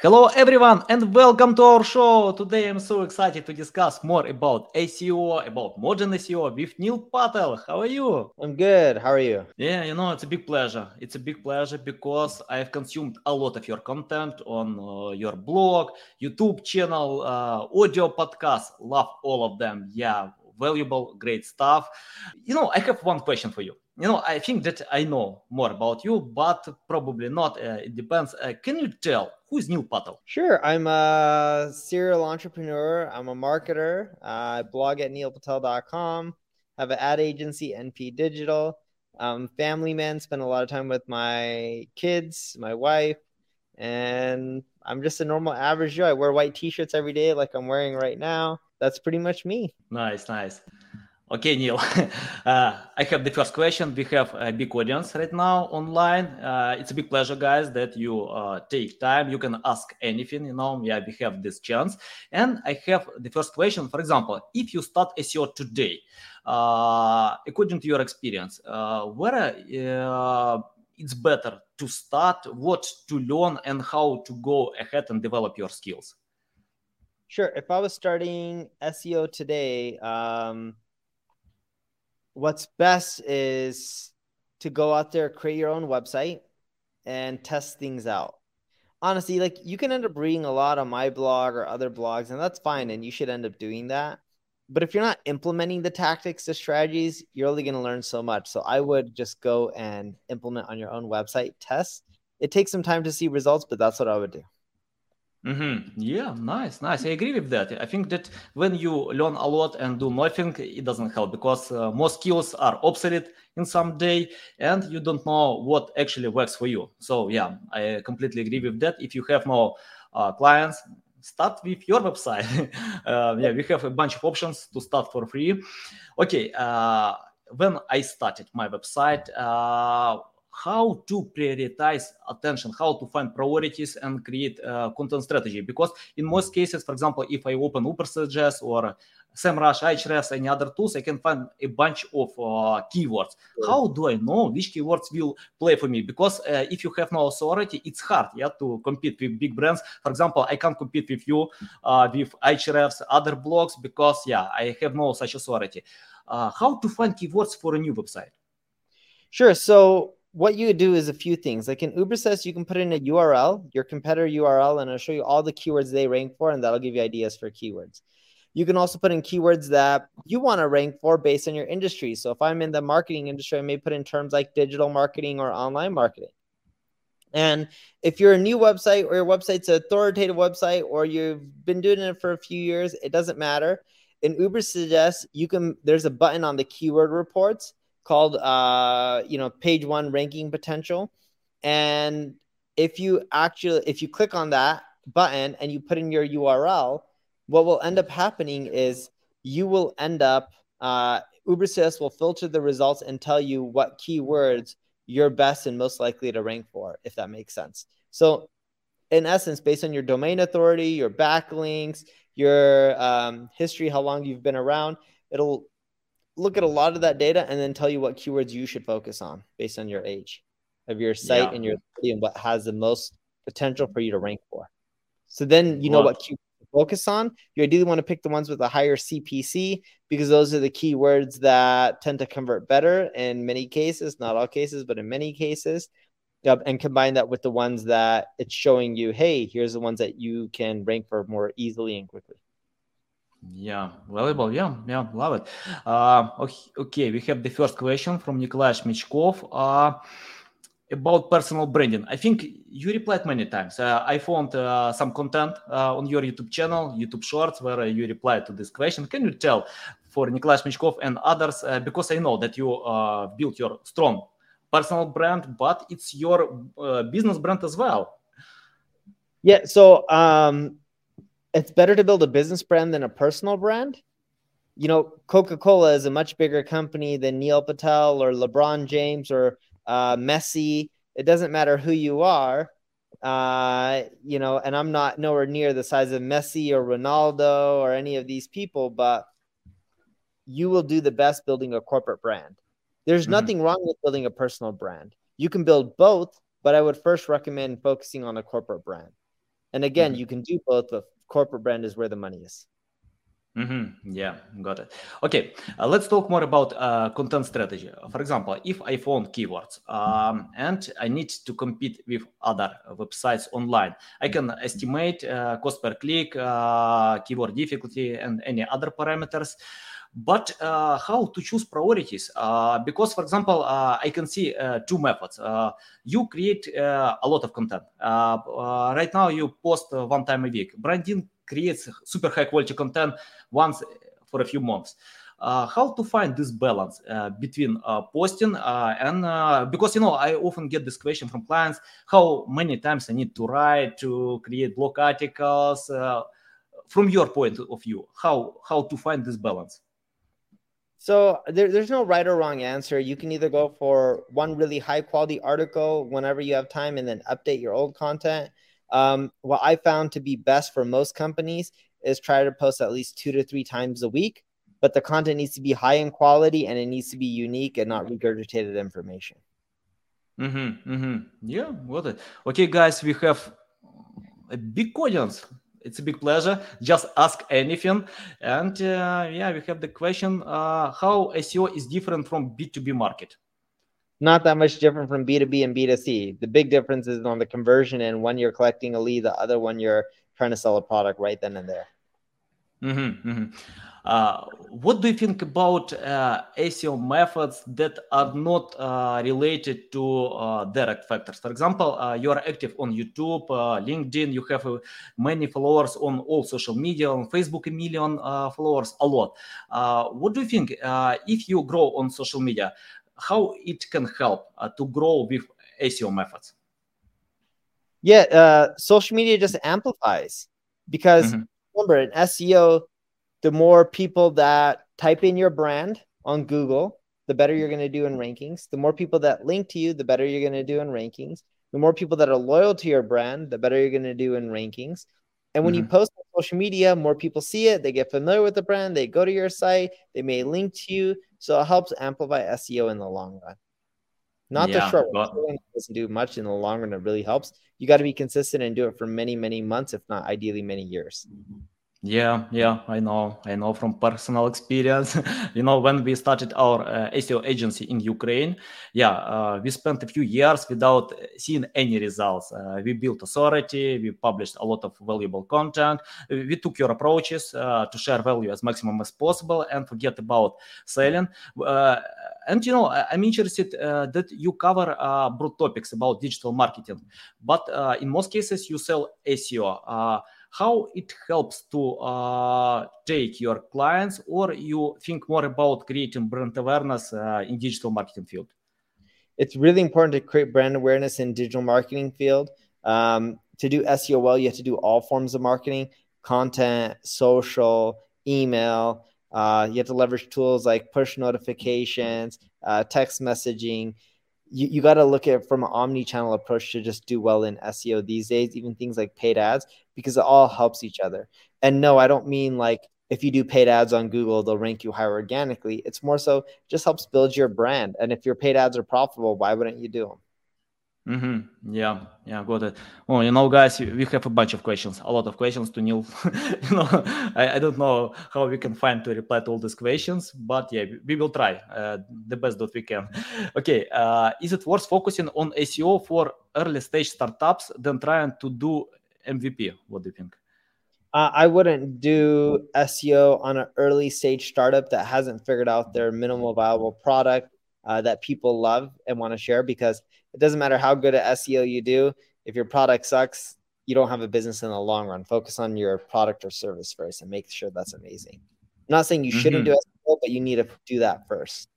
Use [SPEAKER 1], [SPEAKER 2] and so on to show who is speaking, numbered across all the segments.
[SPEAKER 1] Hello, everyone, and welcome to our show. Today, I'm so excited to discuss more about SEO, about modern SEO with Neil Patel. How are you?
[SPEAKER 2] I'm good. How are you?
[SPEAKER 1] Yeah, you know, it's a big pleasure. It's a big pleasure because I've consumed a lot of your content on uh, your blog, YouTube channel, uh, audio podcast. Love all of them. Yeah, valuable, great stuff. You know, I have one question for you you know i think that i know more about you but probably not uh, it depends uh, can you tell who is neil patel
[SPEAKER 2] sure i'm a serial entrepreneur i'm a marketer uh, i blog at neilpatel.com have an ad agency np digital. Um, family man spend a lot of time with my kids my wife and i'm just a normal average joe. I wear white t-shirts every day like i'm wearing right now. That's pretty much me.
[SPEAKER 1] Nice nice Okay, Neil. Uh, I have the first question. We have a big audience right now online. Uh, it's a big pleasure, guys, that you uh, take time. You can ask anything. You know, yeah, we have this chance. And I have the first question. For example, if you start SEO today, uh, according to your experience, uh, where uh, it's better to start, what to learn, and how to go ahead and develop your skills?
[SPEAKER 2] Sure. If I was starting SEO today, um, what's best is to go out there, create your own website, and test things out. Honestly, like you can end up reading a lot on my blog or other blogs, and that's fine, and you should end up doing that. But if you're not implementing the tactics, the strategies, you're only going to learn so much. So I would just go and implement on your own website, test. It takes some time to see results, but that's what I would do.
[SPEAKER 1] Mm-hmm. Yeah, nice, nice. I agree with that. I think that when you learn a lot and do nothing, it doesn't help because uh, most skills are obsolete in some day, and you don't know what actually works for you. So yeah, I completely agree with that. If you have no uh, clients, start with your website. uh, yeah, we have a bunch of options to start for free. Okay, uh, when I started my website uh, how to prioritize attention, how to find priorities and create a content strategy. Because in most cases, for example, if I open Ubersuggest or SEMrush, Ahrefs, any other tools, I can find a bunch of uh, keywords. How do I know which keywords will play for me? Because uh, if you have no authority, it's hard, yeah, to compete with big brands. For example, I can't compete with you uh, with Ahrefs, other blogs, because yeah, I have no such authority. Uh, how to find keywords for a new website?
[SPEAKER 2] Sure. So what you do is a few things. Like in Ubersuggest, you can put in a URL, your competitor URL, and it'll show you all the keywords they rank for, and that'll give you ideas for keywords. You can also put in keywords that you want to rank for based on your industry. So if I'm in the marketing industry, I may put in terms like digital marketing or online marketing. And if you're a new website or your website's an authoritative website or you've been doing it for a few years, it doesn't matter. In Ubersuggest, you can there's a button on the keyword reports called uh, you know page one ranking potential. And if you actually if you click on that button and you put in your url what will end up happening is you will end up uh, ubersuggest will filter the results and tell you what keywords you're best and most likely to rank for if that makes sense. So in essence based on your domain authority your backlinks your um, history how long you've been around it'll look at a lot of that data and then tell you what keywords you should focus on based on your age of your site yeah. and your and what has the most potential for you to rank for. So then you know what keywords to focus on. You ideally want to pick the ones with a higher CPC because those are the keywords that tend to convert better in many cases, not all cases, but in many cases. Yep, and combine that with the ones that it's showing you, hey, here's the ones that you can rank for more easily and quickly.
[SPEAKER 1] Yeah, valuable. Yeah, yeah, love it. Uh, okay, we have the first question from Nikolai Shmichkov uh, about personal branding. I think you replied many times. Uh, I found uh, some content uh, on your YouTube channel, YouTube Shorts, where you replied to this question. Can you tell for Nikolai Shmichkov and others, uh, because I know that you built your strong personal brand, but it's your business brand as well.
[SPEAKER 2] Yeah, so um, it's better to build a business brand than a personal brand. You know, Coca Cola is a much bigger company than Neil Patel or LeBron James or uh, Messi. It doesn't matter who you are. uh, you know, and I'm not nowhere near the size of Messi or Ronaldo or any of these people, but you will do the best building a corporate brand. There's mm-hmm. nothing wrong with building a personal brand. You can build both, but I would first recommend focusing on a corporate brand. And again, mm-hmm. you can do both, but corporate brand is where the money is.
[SPEAKER 1] Mm-hmm. Yeah, got it. Okay, uh, let's talk more about uh, content strategy. For example, if I found keywords um, and I need to compete with other websites online, I can estimate uh, cost per click, uh, keyword difficulty, and any other parameters. But uh, how to choose priorities? Uh, because, for example, I can see two methods. you create a lot of content. right now, you post one time a week. Brian Dean creates super high quality content once for a few months. Uh, how to find this balance uh, between uh, posting uh, and uh, because you know I often get this question from clients: how many times I need to write to create blog articles? Uh, from your point of view, how how to find this balance?
[SPEAKER 2] So there, there's no right or wrong answer. You can either go for one really high quality article whenever you have time, and then update your old content um, what I found to be best for most companies is try to post at least two to three times a week, but the content needs to be high in quality and it needs to be unique and not regurgitated information.
[SPEAKER 1] Mm-hmm, mm-hmm. Yeah, got it. Okay, guys, we have a big audience. It's a big pleasure. Just ask anything. And uh, yeah, we have the question uh, how SEO is different from B2B market
[SPEAKER 2] not that much different from B2B and B2C. The big difference is on the conversion and when you're collecting a lead, the other one you're trying to sell a product right then and there.
[SPEAKER 1] Mm-hmm, mm-hmm. Uh, what do you think about uh, SEO methods that are not uh, related to uh, direct factors? For example, uh, you are active on YouTube, uh, LinkedIn, you have many followers on all social media, on Facebook, a million followers, a lot. what do you think if you grow on social media? how it can help uh, to grow with SEO methods?
[SPEAKER 2] Yeah, uh, social media just amplifies because mm-hmm. remember in SEO, the more people that type in your brand on Google, the better you're going to do in rankings. The more people that link to you, the better you're going to do in rankings. The more people that are loyal to your brand, the better you're going to do in rankings. And when mm-hmm. you post on social media, more people see it, they get familiar with the brand, they go to your site, they may link to you. So it helps amplify SEO in the long run. Not yeah, the short run doesn't do much in the long run. It really helps. You got to be consistent and do it for many, many months, if not ideally many years.
[SPEAKER 1] Mm-hmm. Yeah, yeah, I know. I know from personal experience. you know, when we started our uh, SEO agency in Ukraine, yeah, uh, we spent a few years without seeing any results. Uh, we built authority, we published a lot of valuable content. We took your approaches uh, to share value as maximum as possible and forget about selling. Uh, and you know, I'm interested uh, that you cover broad topics about digital marketing, but in most cases, you sell SEO how it helps to uh, take your clients or you think more about creating brand awareness uh, in digital marketing field?
[SPEAKER 2] It's really important to create brand awareness in digital marketing field. Um, to do seo well you have to do all forms of marketing content social email uh, you have to leverage tools like push notifications uh, text messaging you, you got to look at from an omni-channel approach to just do well in SEO these days, even things like paid ads, because it all helps each other. And no, I don't mean like if you do paid ads on Google, they'll rank you higher organically. It's more so just helps build your brand. And if your paid ads are profitable, why wouldn't you do them?
[SPEAKER 1] Mm-hmm. Yeah, yeah, got it. Well, you know, guys, we have a bunch of questions, a lot of questions to Neil. you know, I, I, don't know how we can find to reply to all these questions, but yeah, we, will try uh, the best that we can. Okay, uh, is it worth focusing on SEO for early stage startups than trying to do MVP? What do you think?
[SPEAKER 2] Uh, I wouldn't do SEO on an early stage startup that hasn't figured out their minimal viable product uh, that people love and want to share because it doesn't matter how good at SEO you do. If your product sucks, you don't have a business in the long run. Focus on your product or service first and make sure that's amazing. I'm not saying you shouldn't mm-hmm. do SEO, but you need to do that first.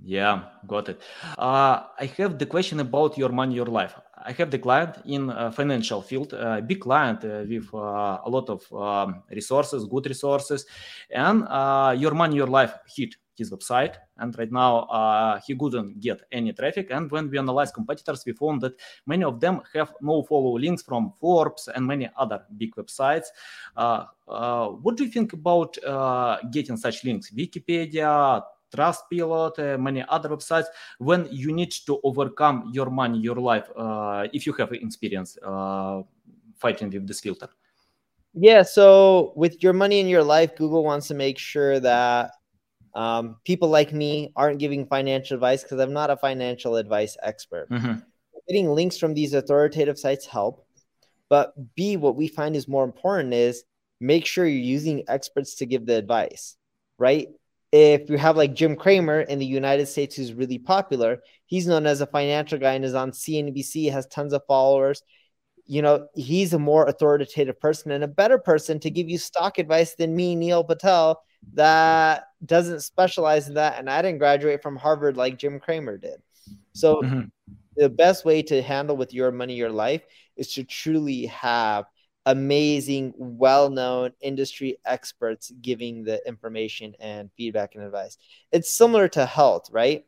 [SPEAKER 1] Yeah, got it. Uh, I have the question about your money, your life. I have the client in uh, financial field, a big client uh, with uh, a lot of um, resources, good resources, and uh, your money, your life hit his website, and right now uh, he couldn't get any traffic. And when we analyze competitors, we found that many of them have no follow links from Forbes and many other big websites. Uh, uh, what do you think about uh, getting such links? Wikipedia, Trustpilot, uh, many other websites. When you need to overcome your money, your life, uh, if you have experience fighting with this filter.
[SPEAKER 2] Yeah, so with your money in your life, Google wants to make sure that um, people like me aren't giving financial advice because I'm not a financial advice expert. Mm-hmm. Getting links from these authoritative sites help, but B, what we find is more important is make sure you're using experts to give the advice, right? If you have like Jim Cramer in the United States, who's really popular, he's known as a financial guy and is on CNBC, has tons of followers you know, he's a more authoritative person and a better person to give you stock advice than me, Neil Patel, that doesn't specialize in that. And I didn't graduate from Harvard like Jim Cramer did. So mm-hmm. the best way to handle with your money, your life is to truly have amazing, well known industry experts giving the information and feedback and advice. It's similar to health, right?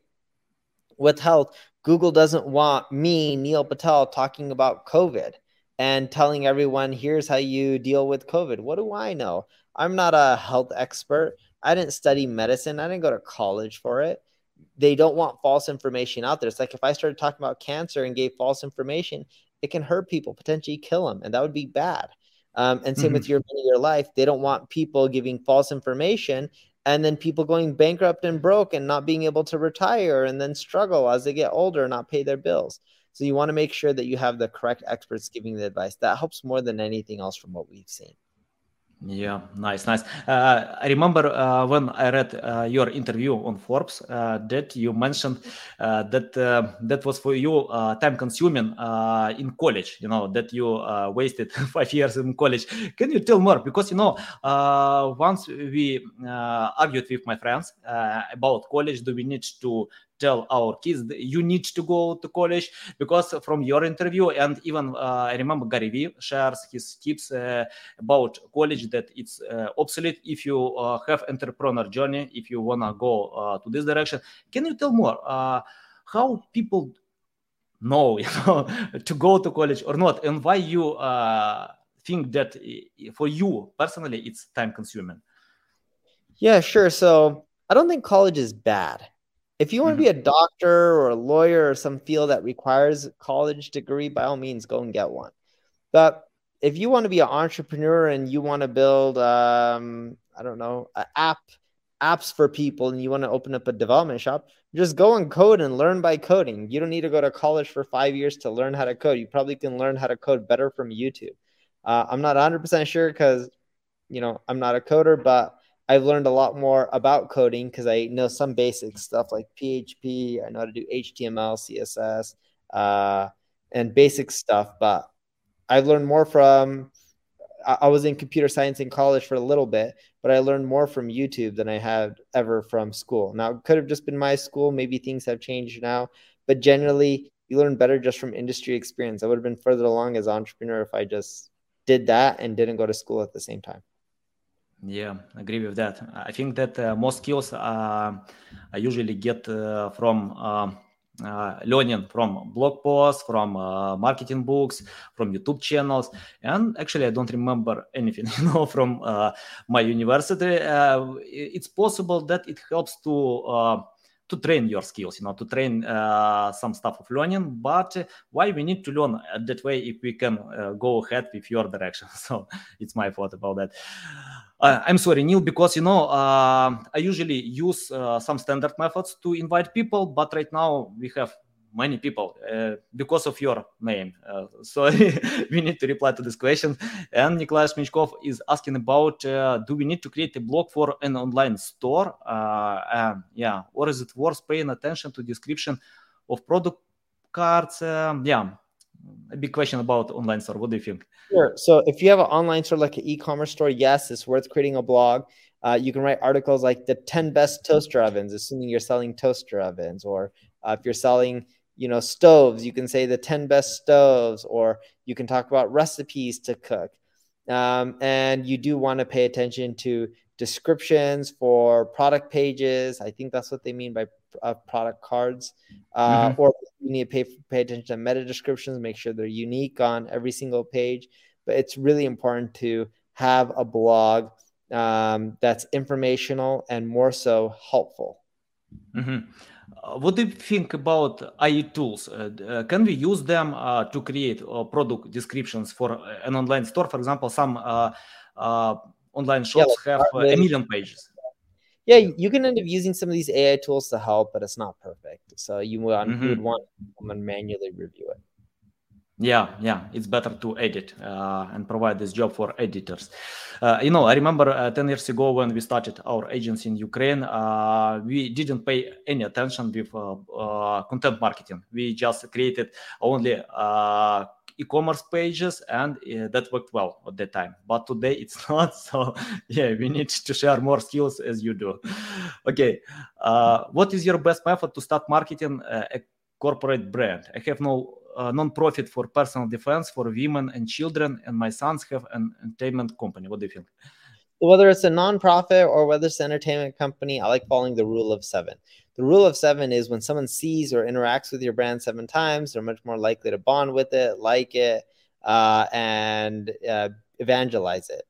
[SPEAKER 2] With health, Google doesn't want me, Neil Patel, talking about COVID and telling everyone, here's how you deal with COVID. What do I know? I'm not a health expert. I didn't study medicine. I didn't go to college for it. They don't want false information out there. It's like if I started talking about cancer and gave false information, it can hurt people, potentially kill them, and that would be bad. Um, and same mm-hmm. with your your life. They don't want people giving false information and then people going bankrupt and broke and not being able to retire and then struggle as they get older and not pay their bills. So you want to make sure that you have the correct experts giving the advice. That helps more than anything else from what we've seen.
[SPEAKER 1] Yeah, nice, nice. Uh, I remember uh, when I read uh, your interview on Forbes uh, that you mentioned uh, that uh, that was for you time consuming in college. You know that you wasted five years in college. Can you tell more? Because you know once we argued with my friends about college, do we need to tell our kids you need to go to college because from your interview and even uh, I remember Gary Vee shares his tips uh, about college that it's uh, obsolete if you uh, have entrepreneur journey if you wanna go uh, to this direction. Can you tell more uh, how people know you know to go to college or not and why you think that for you personally it's time consuming?
[SPEAKER 2] Yeah, sure. So I don't think college is bad. If you want to be mm-hmm. a doctor or a lawyer or some field that requires a college degree, by all means, go and get one. But if you want to be an entrepreneur and you want to build, um, I don't know, an app, apps for people, and you want to open up a development shop, just go and code and learn by coding. You don't need to go to college for five years to learn how to code. You probably can learn how to code better from YouTube. Uh, I'm not 100% sure because, you know, I'm not a coder, but I've learned a lot more about coding because I know some basic stuff like PHP. I know how to do HTML, CSS, uh, and basic stuff. But I've learned more from. I was in computer science in college for a little bit, but I learned more from YouTube than I had ever from school. Now, it could have just been my school. Maybe things have changed now, but generally, you learn better just from industry experience. I would have been further along as an entrepreneur if I just did that and didn't go to school at the same time.
[SPEAKER 1] Yeah, agree with that. I think that uh, most skills uh, I usually get uh, from uh, uh, learning from blog posts, from uh, marketing books, from YouTube channels, and actually I don't remember anything, you know, from my university. it's possible that it helps to to train your skills, you know, to train uh, some stuff of learning. But why we need to learn that way if we can uh, go ahead with your direction? So it's my thought about that. Uh, I'm sorry, Neil, because you know uh, I usually use uh, some standard methods to invite people, but right now we have many people uh, because of your name. Uh, so we need to reply to this question. And Nikolai Smichkov is asking about uh, do we need to create a blog for an online store? yeah, or is it worth paying attention to description of product cards? Um, yeah, a big question about online store. What do you think?
[SPEAKER 2] Sure. So if you have an online store like an e-commerce store, yes, it's worth creating a blog. Uh, you can write articles like the 10 best toaster ovens, assuming you're selling toaster ovens, or uh, if you're selling you know stoves you can say the 10 best stoves or you can talk about recipes to cook um, and you do want to pay attention to descriptions, for product pages. I think that's what they mean by uh, product cards. Uh, mm-hmm. Or you need to pay, pay attention to meta descriptions, make sure they're unique on every single page. But it's really important to have a blog um, that's informational and more so helpful.
[SPEAKER 1] Mm-hmm. Uh, what do you think about AI tools? Uh, uh, can we use them uh, to create uh, product descriptions for uh, an online store? For example, some online shops yeah, like have a million pages.
[SPEAKER 2] Yeah, you can end up using some of these AI tools to help, but it's not perfect. So you would, mm-hmm. you would want someone manually review it.
[SPEAKER 1] Yeah, yeah, it's better to edit uh, and provide this job for editors. Uh, you know, I remember uh, 10 years ago when we started our agency in Ukraine, uh, we didn't pay any attention with uh, uh, content marketing. We just created only e-commerce pages and uh, that worked well at that time but today it's not so yeah we need to share more skills as you do okay uh, what is your best method to start marketing uh, a corporate brand i have no uh, non-profit for personal defense for women and children, and my sons have an entertainment company. What do you think?
[SPEAKER 2] Whether it's a non-profit or whether it's an entertainment company, I like following the rule of seven. The rule of seven is when someone sees or interacts with your brand seven times, they're much more likely to bond with it, like it, uh, and uh, evangelize it.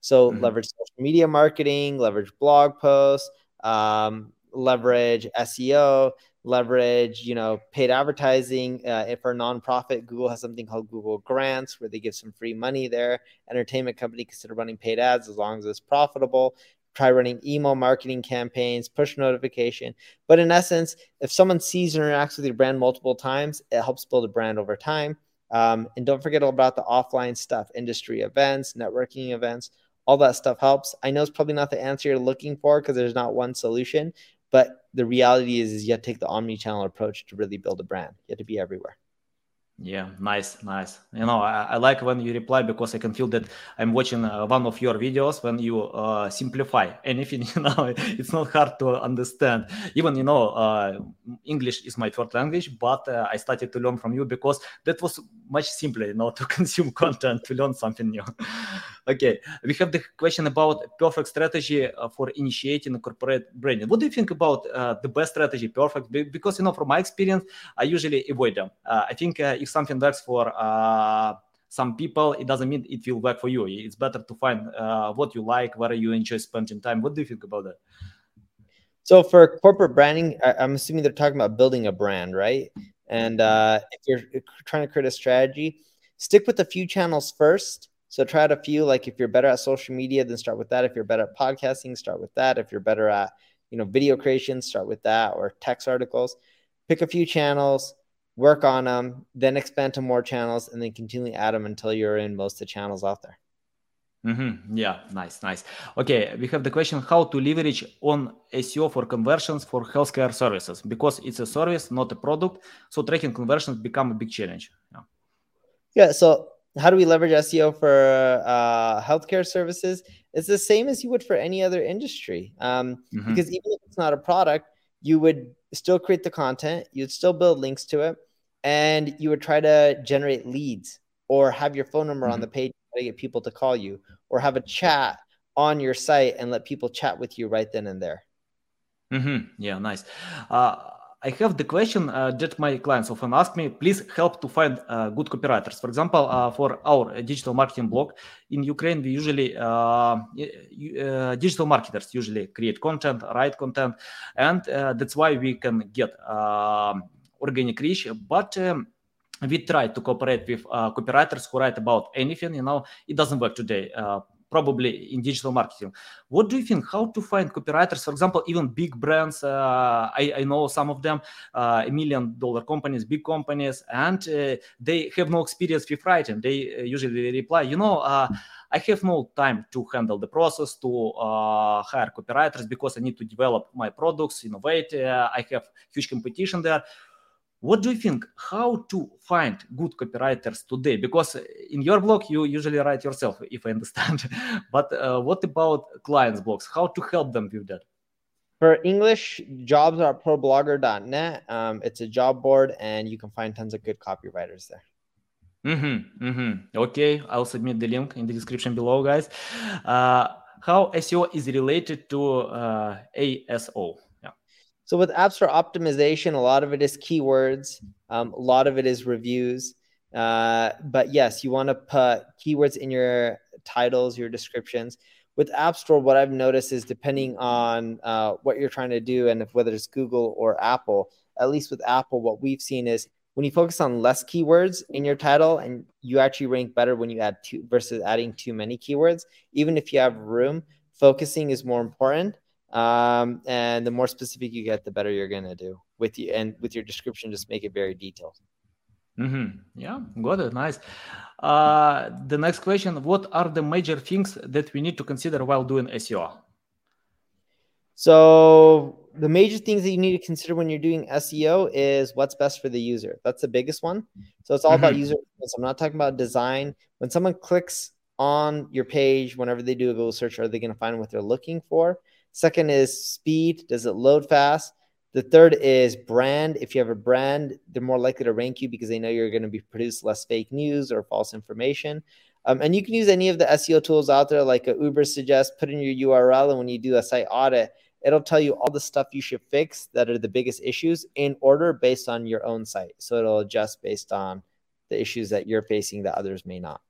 [SPEAKER 2] So mm-hmm. leverage social media marketing, leverage blog posts, um, leverage SEO, leverage you know paid advertising uh, if for a nonprofit google has something called google grants where they give some free money there entertainment company consider running paid ads as long as it's profitable try running email marketing campaigns push notification but in essence if someone sees and interacts with your brand multiple times it helps build a brand over time um, and don't forget about the offline stuff industry events networking events all that stuff helps i know it's probably not the answer you're looking for because there's not one solution but the reality is, is you have to take the omni-channel approach to really build a brand. You have to be everywhere.
[SPEAKER 1] Yeah, nice, nice. You know, I, I, like when you reply because I can feel that I'm watching uh, one of your videos when you uh, simplify anything. You know, it's not hard to understand. Even you know, uh, English is my third language, but uh, I started to learn from you because that was much simpler, you know, to consume content to learn something new. okay, we have the question about perfect strategy uh, for initiating corporate branding. What do you think about uh, the best strategy? Perfect, because you know, from my experience, I usually avoid them. I think if something works for uh, some people, it doesn't mean it will work for you. It's better to find uh, what you like, where you enjoy spending time. What do you think about that?
[SPEAKER 2] So for corporate branding, I, am assuming they're talking about building a brand, right? And uh, if you're trying to create a strategy, stick with a few channels first. So try out a few. Like if you're better at social media, then start with that. If you're better at podcasting, start with that. If you're better at you know video creation, start with that or text articles. Pick a few channels, work on them, then expand to more channels, and then continually add them until you're in most of the channels out there.
[SPEAKER 1] Mm-hmm. Yeah, nice, nice. Okay, we have the question how to leverage on SEO for conversions for healthcare services because it's a service, not a product. So tracking conversions become a big challenge.
[SPEAKER 2] Yeah. Yeah. So how do we leverage SEO for uh, healthcare services? It's the same as you would for any other industry. Um, mm-hmm. Because even if it's not a product, you would still create the content, you'd still build links to it, and you would try to generate leads or have your phone number mm-hmm. on the page to get people to call you or have a chat on your site and let people chat with you right then and there.
[SPEAKER 1] Mm-hmm. Yeah, nice. Uh, I have the question uh, that my clients often ask me. Please help to find uh, good copywriters. For example, uh, for our digital marketing blog in Ukraine, we usually uh, uh, digital marketers usually create content, write content, and that's why we can get um, organic reach, but um, we try to cooperate with uh, copywriters who write about anything. You know, it doesn't work today. Uh, probably in digital marketing. What do you think? How to find copywriters? For example, even big brands. Uh, I, I, know some of them, uh, a million dollar companies, big companies, and uh, they have no experience with writing. They uh, usually reply, you know, uh, I have no time to handle the process to hire copywriters because I need to develop my products, innovate. I have huge competition there what do you think? How to find good copywriters today? Because in your blog you usually write yourself if i understand. But uh, what about clients blogs? How to help them with that?
[SPEAKER 2] For english jobs are problogger.net um, it's a job board and you can find tons of good copywriters there.
[SPEAKER 1] Mm-hmm, mm-hmm. okay i'll submit the link in the description below guys. Uh, how SEO is related to uh, ASO.
[SPEAKER 2] So with App Store optimization, a lot of it is keywords. Um, a lot of it is reviews. Uh, but yes, you want to put keywords in your titles, your descriptions. With App Store, what I've noticed is depending on uh, what you're trying to do and if whether it's Google or Apple, at least with Apple, what we've seen is when you focus on less keywords in your title and you actually rank better when you add two versus adding too many keywords, even if you have room, focusing is more important. Um, and the more specific you get, the better you're going to do with you. And with your description, just make it very detailed.
[SPEAKER 1] Mm-hmm. Yeah, got it. Nice. Uh, the next question What are the major things that we need to consider while doing SEO?
[SPEAKER 2] So, the major things that you need to consider when you're doing SEO is what's best for the user. That's the biggest one. So it's all mm-hmm. about user. I'm not talking about design. When someone clicks on your page, whenever they do a Google search, are they going to find what they're looking for? Second is speed. Does it load fast? The third is brand. If you have a brand, they're more likely to rank you because they know you're going to be produce less fake news or false information. Um, and you can use any of the SEO tools out there, like Ubersuggest. Put in your URL, and when you do a site audit, it'll tell you all the stuff you should fix that are the biggest issues in order based on your own site. So it'll adjust based on the issues that you're facing that others may not.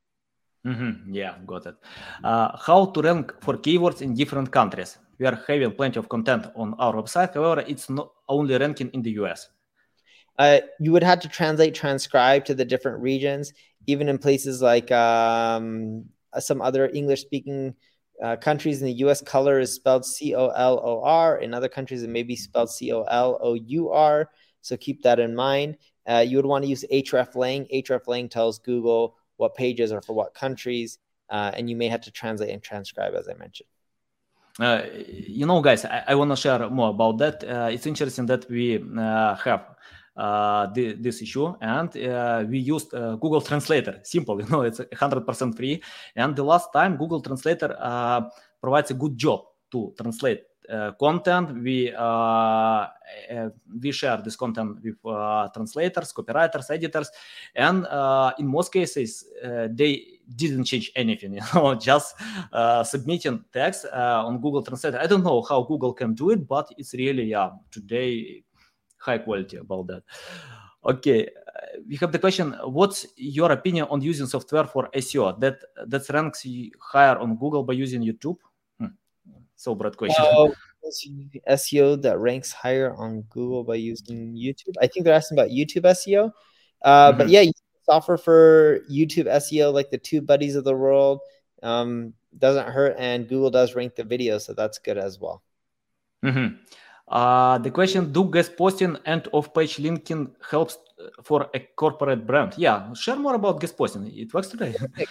[SPEAKER 1] Mm-hmm. Yeah, got it. Uh, how to rank for keywords in different countries? We are having plenty of content on our website. However, it's not only ranking in the US.
[SPEAKER 2] Uh, you would have to translate, transcribe to the different regions, even in places like um, some other English speaking uh, countries in the US, color is spelled C O L O R. In other countries, it may be spelled C O L O U R. So keep that in mind. Uh, you would want to use hreflang. hreflang tells Google what pages are for what countries, uh, and you may have to translate and transcribe, as I mentioned.
[SPEAKER 1] Uh, you know, guys, I, I want to share more about that. Uh, it's interesting that we uh, have uh, the, this issue and uh, we used google translator. Simple you know it's 100% free. And the last time google translator provides a good job to translate uh, content. We uh, uh, we share this content with translators copywriters editors. And in most cases they didn't change anything you know just submitting text on google Translate. i don't know how google can do it but it's really yeah today high quality about that. Okay, we have the question: What's your opinion on using software for SEO that that ranks higher on Google by using YouTube? Hmm. So broad question. Uh,
[SPEAKER 2] SEO that ranks higher on Google by using YouTube. I think they're asking about YouTube SEO. Uh, mm-hmm. But yeah, software for YouTube SEO, like the TubeBuddies of the world, um, doesn't hurt, and Google does rank the video, so that's good as well.
[SPEAKER 1] Mm-hmm. Uh, the question: Do guest posting and off-page linking helps for a corporate brand? Yeah, share more about guest posting. It works today.
[SPEAKER 2] it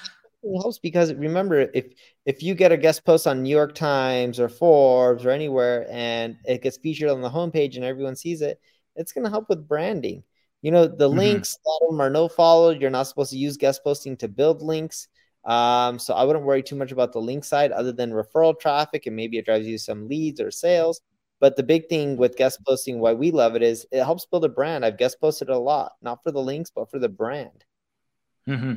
[SPEAKER 2] helps because remember, if if you get a guest post on New York Times or Forbes or anywhere, and it gets featured on the homepage and everyone sees it, it's going to help with branding. You know, the mm-hmm. links, a lot of them are no follow. You're not supposed to use guest posting to build links. Um, so I wouldn't worry too much about the link side other than referral traffic and maybe it drives you some leads or sales. But the big thing with guest posting, why we love it, is it helps build a brand. I've guest posted a lot, not for the links, but for the brand.
[SPEAKER 1] Mm-hmm.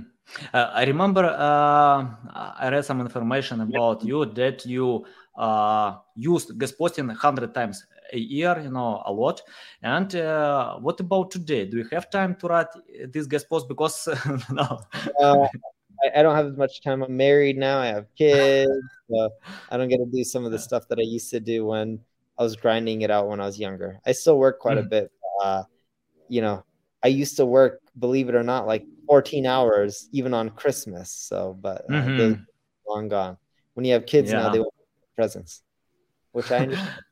[SPEAKER 1] Uh, I remember uh, I read some information about you that you uh, used guest posting hundred times a year, you know, a lot. And uh, what about today? Do you have time to write this guest post? Because no.
[SPEAKER 2] Uh, I, I, don't have as much time. I'm married now. I have kids. So I don't get to do some of the stuff that I used to do when I was grinding it out when I was younger. I still work quite mm. a bit. Uh, you know, I used to work, believe it or not, like 14 hours even on Christmas. So, but uh, mm-hmm. long gone. When you have kids yeah. now, they want presents, which I understand.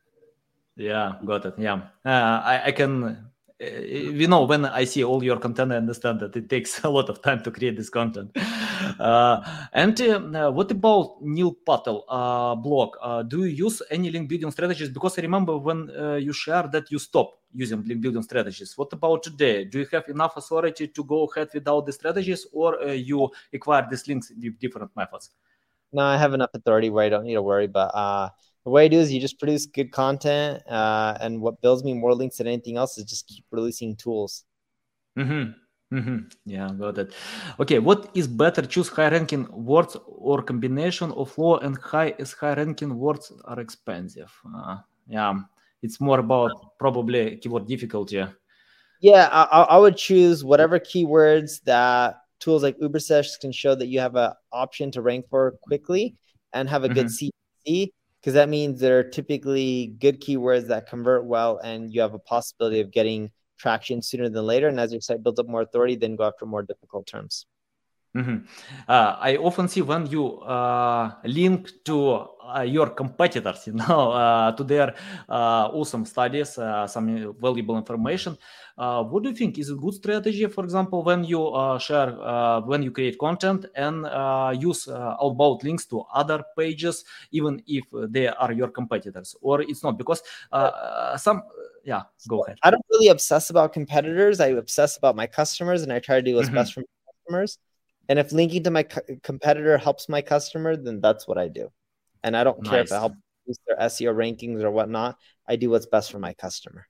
[SPEAKER 1] Yeah, got it. Yeah, uh, I, I can you know when i see all your content i understand that it takes a lot of time to create this content. Uh, and uh, what about neil patel uh, blog? Uh, do you use any link building strategies? Because i remember when uh, you shared that you stopped using link building strategies. What about today? Do you have enough authority to go ahead without the strategies or uh, you acquire these links with different methods?
[SPEAKER 2] No i have enough authority where i don't need to worry but the way I do is you just produce good content, uh, and what builds me more links than anything else is just keep releasing tools.
[SPEAKER 1] Mm-hmm. Mm-hmm. Yeah, got it. Okay, what is better, choose high ranking words or combination of low and high as high ranking words are expensive. Uh, yeah, it's more about probably keyword difficulty.
[SPEAKER 2] Yeah, I, I would choose whatever keywords that tools like Ubersuggest can show that you have an option to rank for quickly and have a mm-hmm. good CPC because that means there are typically good keywords that convert well and you have a possibility of getting traction sooner than later. And as your site builds up more authority, then go after more difficult terms.
[SPEAKER 1] Mm-hmm. Uh, I often see when you uh, link to your competitors, you know, uh, to their uh, awesome studies, uh, some valuable information. what do you think is a good strategy? For example, when you share, when you create content and use outbound links to other pages, even if they are your competitors, or it's not because some. Yeah, go ahead.
[SPEAKER 2] I don't really obsess about competitors. I obsess about my customers, and I try to do what's mm-hmm. best for my customers. And if linking to my co- competitor helps my customer, then that's what I do. And I don't nice. care if it helps boost their SEO rankings or whatnot. I do what's best for my customer.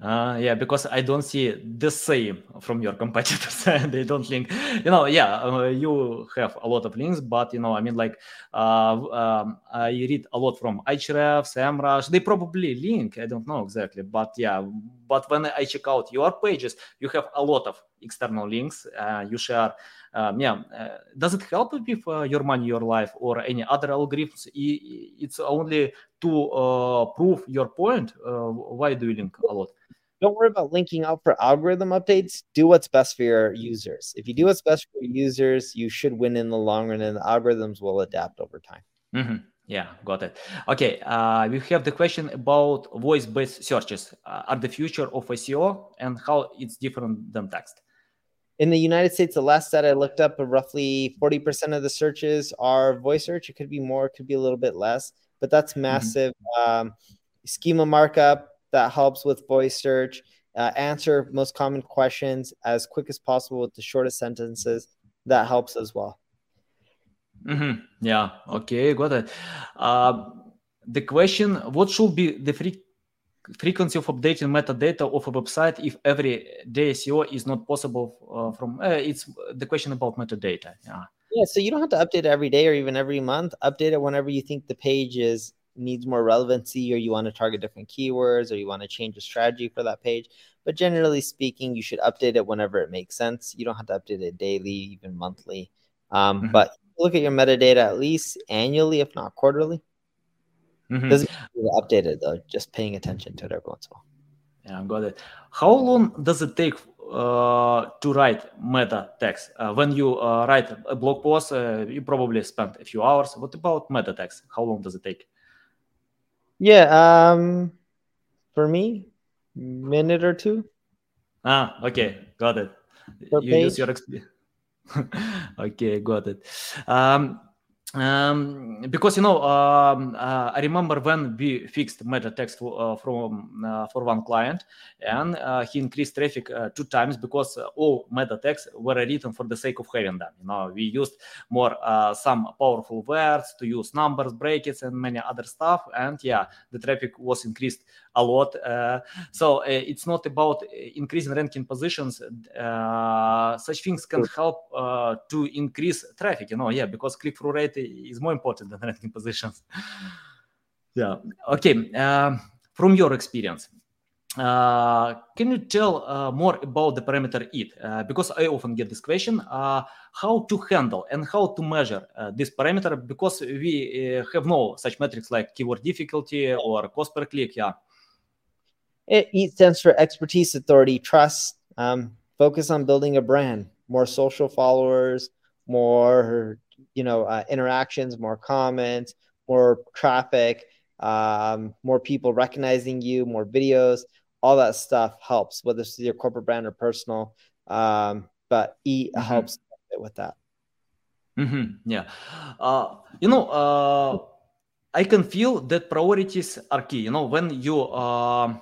[SPEAKER 1] Uh, yeah, because I don't see the same from your competitors. they don't link. You know, yeah, uh, you have a lot of links, but you know, I mean, like, uh, um, I read a lot from Ahrefs, SEMrush. They probably link. I don't know exactly, but yeah. But when I check out your pages, you have a lot of external links. Uh, you share um, yeah, uh, does it help with uh, your money, your life, or any other algorithms? It's only to uh, prove your point. why do you link a lot?
[SPEAKER 2] Don't worry about linking out for algorithm updates. Do what's best for your users. If you do what's best for your users, you should win in the long run, and the algorithms will adapt over time.
[SPEAKER 1] Mm-hmm. Yeah, got it. Okay, uh, we have the question about voice-based searches. Uh, are the future of SEO and how it's different than text?
[SPEAKER 2] In the United States, the last that I looked up, roughly 40% of the searches are voice search. It could be more, it could be a little bit less, but that's mm-hmm. massive. Mm-hmm. Um, schema markup that helps with voice search. Uh, answer most common questions as quick as possible with the shortest sentences. That helps as well.
[SPEAKER 1] Mm-hmm. Yeah. Okay. Got it. Uh, the question: What should be the free frequency of updating metadata of a website if every day SEO is not possible uh, from uh, it's the question about metadata. Yeah.
[SPEAKER 2] Yeah. So you don't have to update every day or even every month. Update it whenever you think the page is needs more relevancy or you want to target different keywords or you want to change a strategy for that page. But generally speaking, you should update it whenever it makes sense. You don't have to update it daily, even monthly. Um, mm-hmm. But look at your metadata at least annually, if not quarterly. Mm-hmm. Doesn't update it though. Just paying attention to it every once in a while.
[SPEAKER 1] Yeah, I got it. How long does it take uh, to write meta text? Uh, when you uh, write a blog post, uh, you probably spend a few hours. What about meta text? How long does it take?
[SPEAKER 2] Yeah, um, for me, minute or two.
[SPEAKER 1] Ah, okay, got it. You page. use your experience. okay, got it. Um, um, because you know um, uh, i remember when we fixed meta text for, uh, from uh, for one client and he increased traffic two times because all meta texts were written for the sake of having them. You know we used more some powerful words to use numbers brackets and many other stuff and yeah the traffic was increased a lot so E-A-T's not about increasing ranking positions such things can help to increase traffic you know yeah because click-through rate is more important than ranking positions. yeah. Okay. Uh, from your experience, uh, can you tell uh, more about the parameter it? Uh, because I often get this question: uh, how to handle and how to measure uh, this parameter? Because we have no such metrics like keyword difficulty or cost per click. Yeah.
[SPEAKER 2] E-A-T, stands for expertise, authority, trust. Um, focus on building a brand, more social followers, more you know uh, interactions more comments more traffic um, more people recognizing you more videos all that stuff helps whether it's your corporate brand or personal um, but e mm-hmm. helps with that
[SPEAKER 1] mm-hmm. yeah uh, you know uh, i can feel that priorities are key you know when you uh,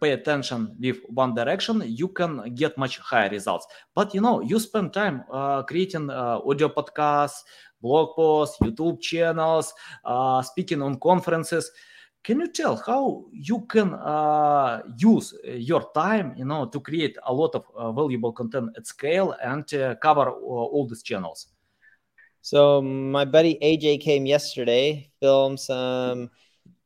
[SPEAKER 1] pay attention with one direction you can get much higher results but you know you spend time uh, creating uh, audio podcasts blog posts, YouTube channels, uh, speaking on conferences. Can you tell how you can uh, use your time, you know, to create a lot of uh, valuable content at scale and uh, cover uh, all these channels?
[SPEAKER 2] So my buddy AJ came yesterday, filmed some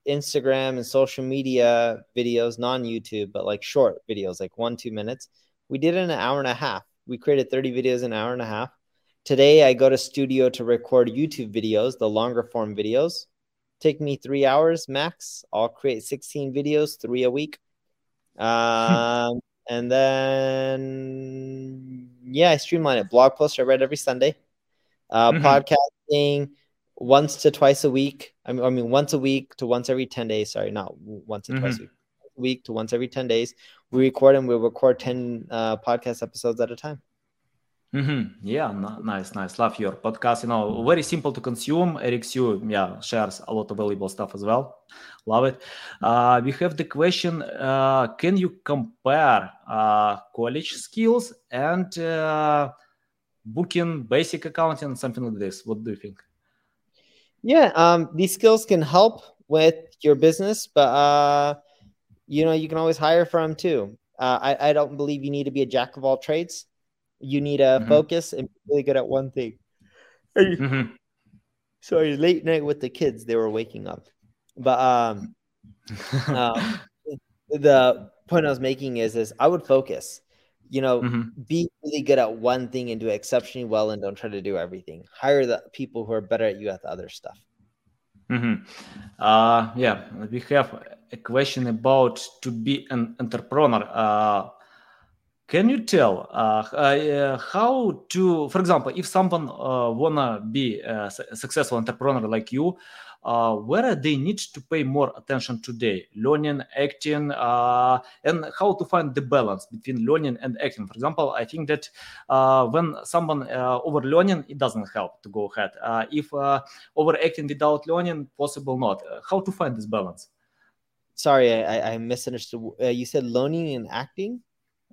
[SPEAKER 2] Instagram and social media videos, non YouTube, but like short videos, like one, two minutes. We did it in an hour and a half. We created 30 videos in an hour and a half. Today, I go to studio to record YouTube videos, the longer form videos. Take me three hours max. I'll create 16 videos, three a week. Um, and then, yeah, I streamline it. Blog post I read every Sunday. Uh, mm-hmm. Podcasting once to twice a week. I mean, I mean, once a week to once every 10 days. Sorry, not once or mm-hmm. twice a week. Week to once every 10 days. We record and we record 10 uh, podcast episodes at a time.
[SPEAKER 1] Mm-hmm. Yeah, nice, nice. Love your podcast. You know, very simple to consume. Eric Siu, yeah, shares a lot of valuable stuff as well. Love it. Uh, we have the question: uh, Can you compare uh, college skills and uh, booking, basic accounting, something like this? What do you think?
[SPEAKER 2] Yeah, um, these skills can help with your business, but uh, you know, you can always hire from too. Uh, I, I don't believe you need to be a jack of all trades you need to mm-hmm. focus and be really good at one thing. Mm-hmm. Sorry, late night with the kids, they were waking up. But um, uh, the point I was making is, is I would focus. You know, mm-hmm. be really good at one thing and do it exceptionally well, and don't try to do everything. Hire the people who are better at you at the other stuff.
[SPEAKER 1] Mm-hmm. Uh, yeah, we have a question about to be an entrepreneur. Uh, can you tell uh, uh, how to, for example, if someone uh, wanna be a successful entrepreneur like you, uh, where they need to pay more attention today, learning, acting, uh, and how to find the balance between learning and acting. For example, I think that uh, when someone over learning, it doesn't help to go ahead. if over acting without learning, possible not. how to find this balance?
[SPEAKER 2] Sorry, I, I misunderstood. you said learning and acting.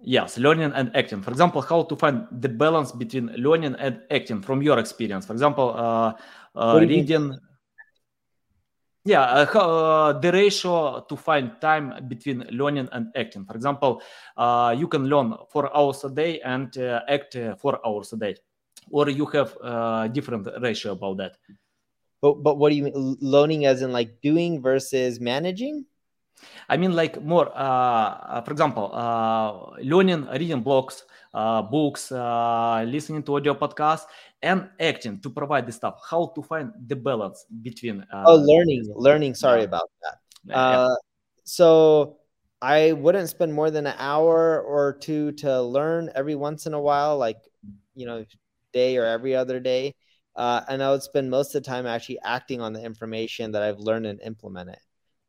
[SPEAKER 1] Yes, learning and acting. For example, how to find the balance between learning and acting from your experience. For example, uh, uh, reading. Yeah, uh, uh, the ratio to find time between learning and acting. For example, uh, you can learn four hours a day and uh, act four hours a day, or you have a different ratio about that.
[SPEAKER 2] But but what do you mean learning as in like doing versus managing?
[SPEAKER 1] I mean, like more, uh, uh, for example, uh, learning, reading blogs, uh, books, uh, listening to audio podcasts, and acting to provide the stuff. How to find the balance between.
[SPEAKER 2] Uh, oh, learning, learning. Sorry about that. Yeah. So I wouldn't spend more than an hour or two to learn every once in a while, like you know, day or every other day. and I would spend most of the time actually acting on the information that I've learned and implement it.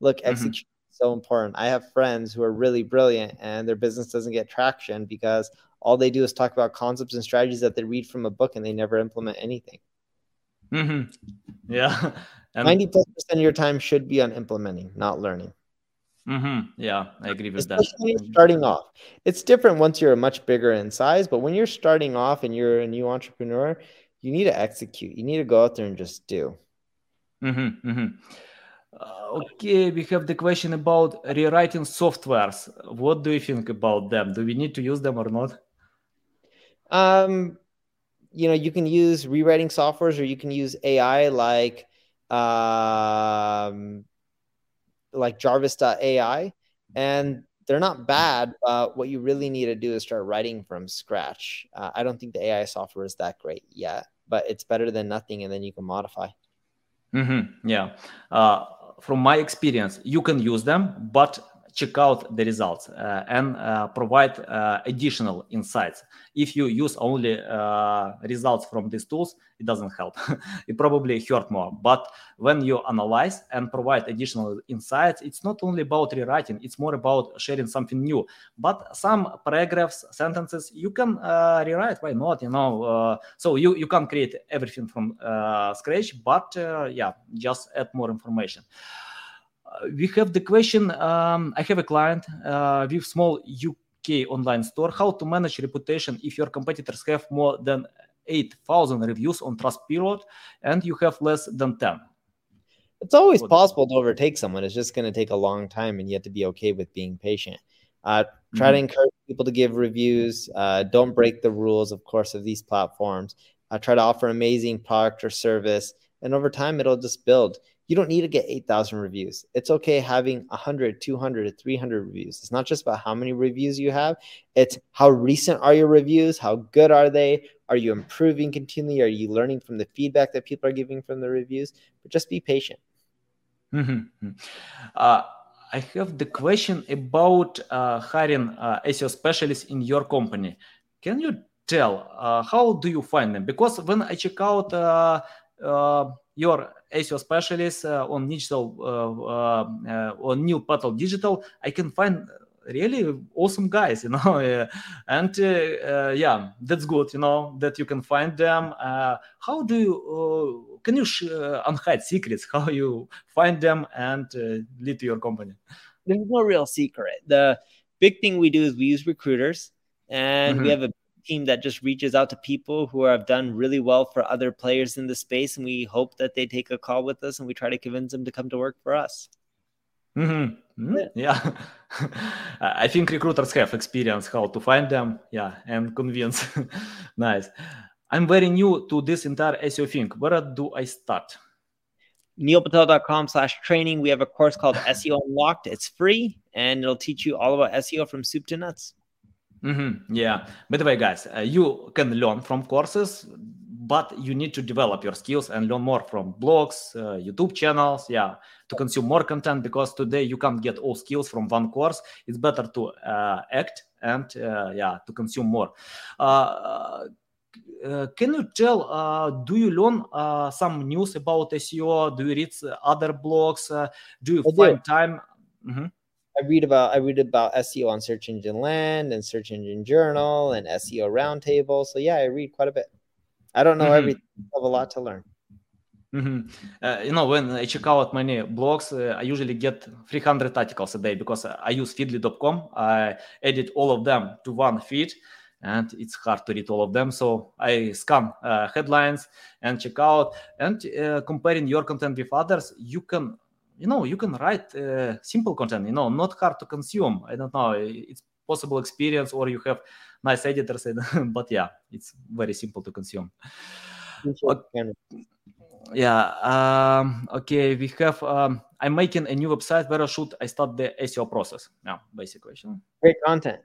[SPEAKER 2] Look, mm-hmm. execution so important. I have friends who are really brilliant and their business doesn't get traction because all they do is talk about concepts and strategies that they read from a book and they never implement anything.
[SPEAKER 1] Mm-hmm. Yeah.
[SPEAKER 2] And 90 plus percent of your time should be on implementing, not learning.
[SPEAKER 1] Mm-hmm. Yeah, I agree with
[SPEAKER 2] Especially that. starting off, it's different once you're much bigger in size, but when you're starting off and you're a new entrepreneur, you need to execute. You need to go out there and just do.
[SPEAKER 1] Mm-hmm. Mm-hmm. Uh, okay, we have the question about rewriting softwares. What do you think about them? Do we need to use them or not?
[SPEAKER 2] Um, you know, you can use rewriting softwares or you can use AI like um, like Jarvis.ai, and they're not bad. What you really need to do is start writing from scratch. Uh, I don't think the AI software is that great yet, but it's better than nothing, and then you can modify.
[SPEAKER 1] Mm-hmm. Yeah. Uh, from my experience, you can use them, but check out the results uh, and uh, provide uh, additional insights. If you use only results from these tools, it doesn't help. it probably hurt more. But when you analyze and provide additional insights, it's not only about rewriting, it's more about sharing something new. But some paragraphs, sentences, you can rewrite. Why not? You know, so you, you can create everything from scratch, but yeah, just add more information we have the question. Um, I have a client uh, with small UK online store. How to manage reputation if your competitors have more than 8,000 reviews on Trustpilot and you have less than 10?
[SPEAKER 2] It's always possible to overtake someone. It's just going to take a long time, and you have to be okay with being patient. Uh, try mm-hmm. to encourage people to give reviews. Uh, don't break the rules, of course, of these platforms. uh, try to offer amazing product or service. And over time, it'll just build. You don't need to get 8,000 reviews. It's okay having 100, 200, 300 reviews. It's not just about how many reviews you have, it's how recent are your reviews? How good are they? Are you improving continually? Are you learning from the feedback that people are giving from the reviews? But just be patient.
[SPEAKER 1] Mm-hmm. Uh, I have the question about uh, hiring uh, SEO specialists in your company. Can you tell uh, how do you find them? Because when I check out uh, uh, your SEO specialists uh, on digital uh, uh, on Neil Patel Digital, I can find really awesome guys, you know, and yeah, that's good, you know, that you can find them. how do you? can you sh- unhide secrets how you find them and lead to your company?
[SPEAKER 2] There's no real secret. The big thing we do is we use recruiters, and mm-hmm. we have a team that just reaches out to people who have done really well for other players in the space and we hope that they take a call with us and we try to convince them to come to work for us.
[SPEAKER 1] Mm-hmm. Mm-hmm. yeah. I think recruiters have experience how to find them. Yeah and convince. Nice. I'm very new to this entire seo thing. Where do i start?
[SPEAKER 2] neilpatel.com slash training. We have a course called seo unlocked. It's free and it'll teach you all about seo from soup to nuts
[SPEAKER 1] Mm-hmm. Yeah. By the way, guys, uh, you can learn from courses, but you need to develop your skills and learn more from blogs, uh, YouTube channels. Yeah, to consume more content because today you can't get all skills from one course. It's better to uh, act and uh, yeah, to consume more. Uh, uh, can you tell? do you learn some news about SEO? Do you read other blogs? do you I find do. time?
[SPEAKER 2] Mm-hmm. I read about I read about SEO on Search Engine Land and Search Engine Journal and SEO Roundtable. So yeah, I read quite a bit. I don't know mm-hmm. everything. I have a lot to learn.
[SPEAKER 1] Mm-hmm. Uh, you know, when I check out many blogs, uh, I usually get 300 articles a day because I use feedly.com. I edit all of them to one feed, and it's hard to read all of them. So I scan uh, headlines and check out. And uh, comparing your content with others, you can you know you can write uh, simple content you know not hard to consume. I don't know it's possible experience or you have nice editors but yeah it's very simple to consume. Okay. yeah um, okay we have um, i'm making a new website where should i start the seo process. Now basic question.
[SPEAKER 2] Great content.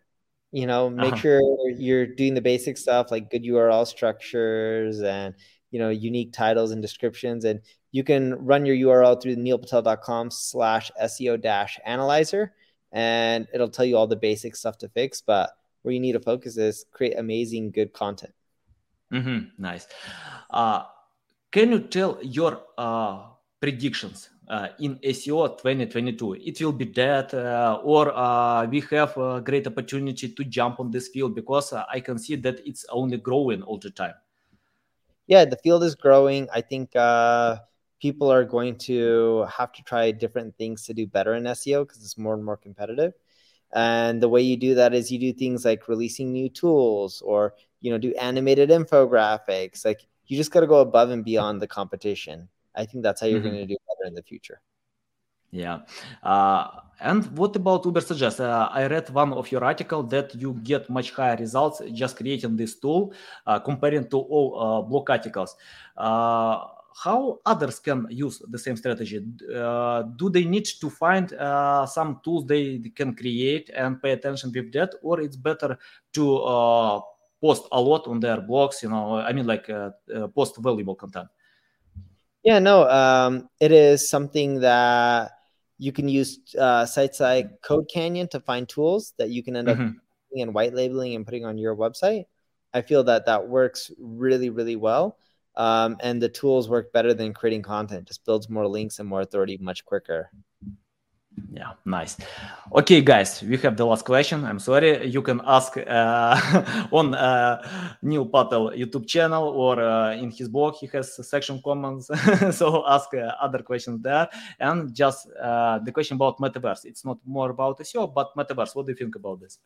[SPEAKER 2] You know make uh-huh. sure you're doing the basic stuff like good url structures and you know unique titles and descriptions and you can run your url through neilpatel.com slash seo dash analyzer and it'll tell you all the basic stuff to fix but where you need to focus is create amazing good content
[SPEAKER 1] mm-hmm. nice uh, can you tell your uh, predictions uh, in SEO 2022. It will be dead, uh, or uh, we have a great opportunity to jump on this field because uh, I can see that it's only growing all the time
[SPEAKER 2] yeah, the field is growing. I think uh, people are going to have to try different things to do better in SEO because it's more and more competitive. And the way you do that is you do things like releasing new tools or you know do animated infographics. Like you just got to go above and beyond the competition. I think that's how you're mm-hmm. going to do better in the future.
[SPEAKER 1] Yeah. Uh, and what about Ubersuggest? Uh, I read one of your article that you get much higher results just creating this tool uh, comparing to all uh, blog articles. Uh, how others can use the same strategy? Uh, do they need to find some tools they can create and pay attention with that, or it's better to post a lot on their blogs? You know, I mean, like post valuable content.
[SPEAKER 2] Yeah, no, um, it is something that you can use uh, sites like CodeCanyon to find tools that you can end up mm-hmm. and white labeling and putting on your website. I feel that that works really, really well. Um, and the tools work better than creating content, just builds more links and more authority much quicker.
[SPEAKER 1] Yeah, nice. Okay, guys, we have the last question. I'm sorry. You can ask uh, on uh, Neil Patel YouTube channel or uh, in his blog. He has section comments, so ask uh, other questions there. And just uh, the question about metaverse. It's not more about SEO, but metaverse. What do you think about this?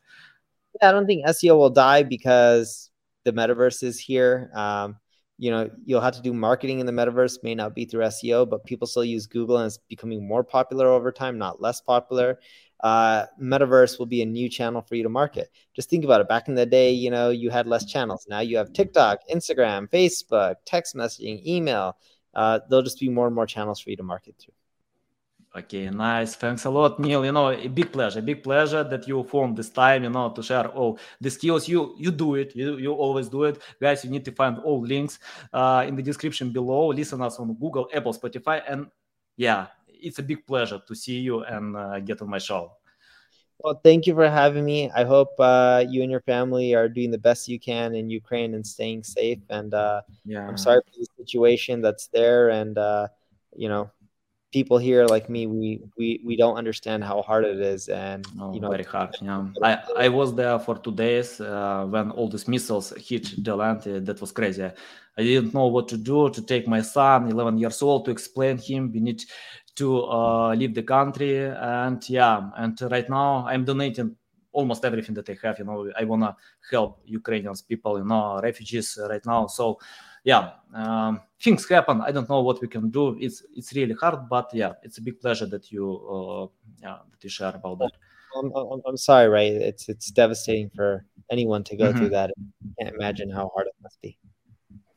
[SPEAKER 2] Yeah, I don't think SEO will die because the metaverse is here. Um, you know you'll have to do marketing in the metaverse may not be through seo but people still use google and it's becoming more popular over time not less popular. Uh, metaverse will be a new channel for you to market. Just think about it. Back in the day you know you had less channels. Now you have tiktok instagram facebook text messaging email. Uh, there'll just be more and more channels for you to market through
[SPEAKER 1] Okay, nice. Thanks a lot, Neil. You know, a big pleasure, big pleasure that you found this time, you know, to share all the skills. You you do it. You you always do it, guys. You need to find all links uh, in the description below. Listen us on Google, Apple, Spotify, and yeah, it's a big pleasure to see you and uh, get on my show.
[SPEAKER 2] Well, thank you for having me. I hope uh, you and your family are doing the best you can in Ukraine and staying safe. And uh, yeah, I'm sorry for the situation that's there. And uh, you know, people here like me we we we don't understand how hard it is and
[SPEAKER 1] oh,
[SPEAKER 2] you know
[SPEAKER 1] very hard yeah. I i was there for two days uh, when all these missiles hit the land uh, that was crazy. I didn't know what to do to take my son 11 years old to explain him. We need to uh, leave the country and yeah and right now i'm donating almost everything that i have you know. I want to help ukrainians people you know refugees right now. So yeah, um, things happen. I don't know what we can do. It's it's really hard, but yeah, it's a big pleasure that you uh, yeah that you share about that.
[SPEAKER 2] I'm, I'm, I'm sorry, right? It's it's devastating for anyone to go mm-hmm. through that. I can't imagine how hard it must be.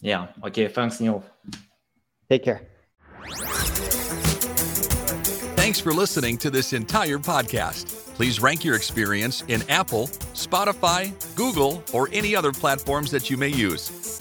[SPEAKER 1] Yeah. Okay. Thanks, Neil.
[SPEAKER 2] Take care.
[SPEAKER 3] Thanks for listening to this entire podcast. Please rank your experience in Apple, Spotify, Google, or any other platforms that you may use.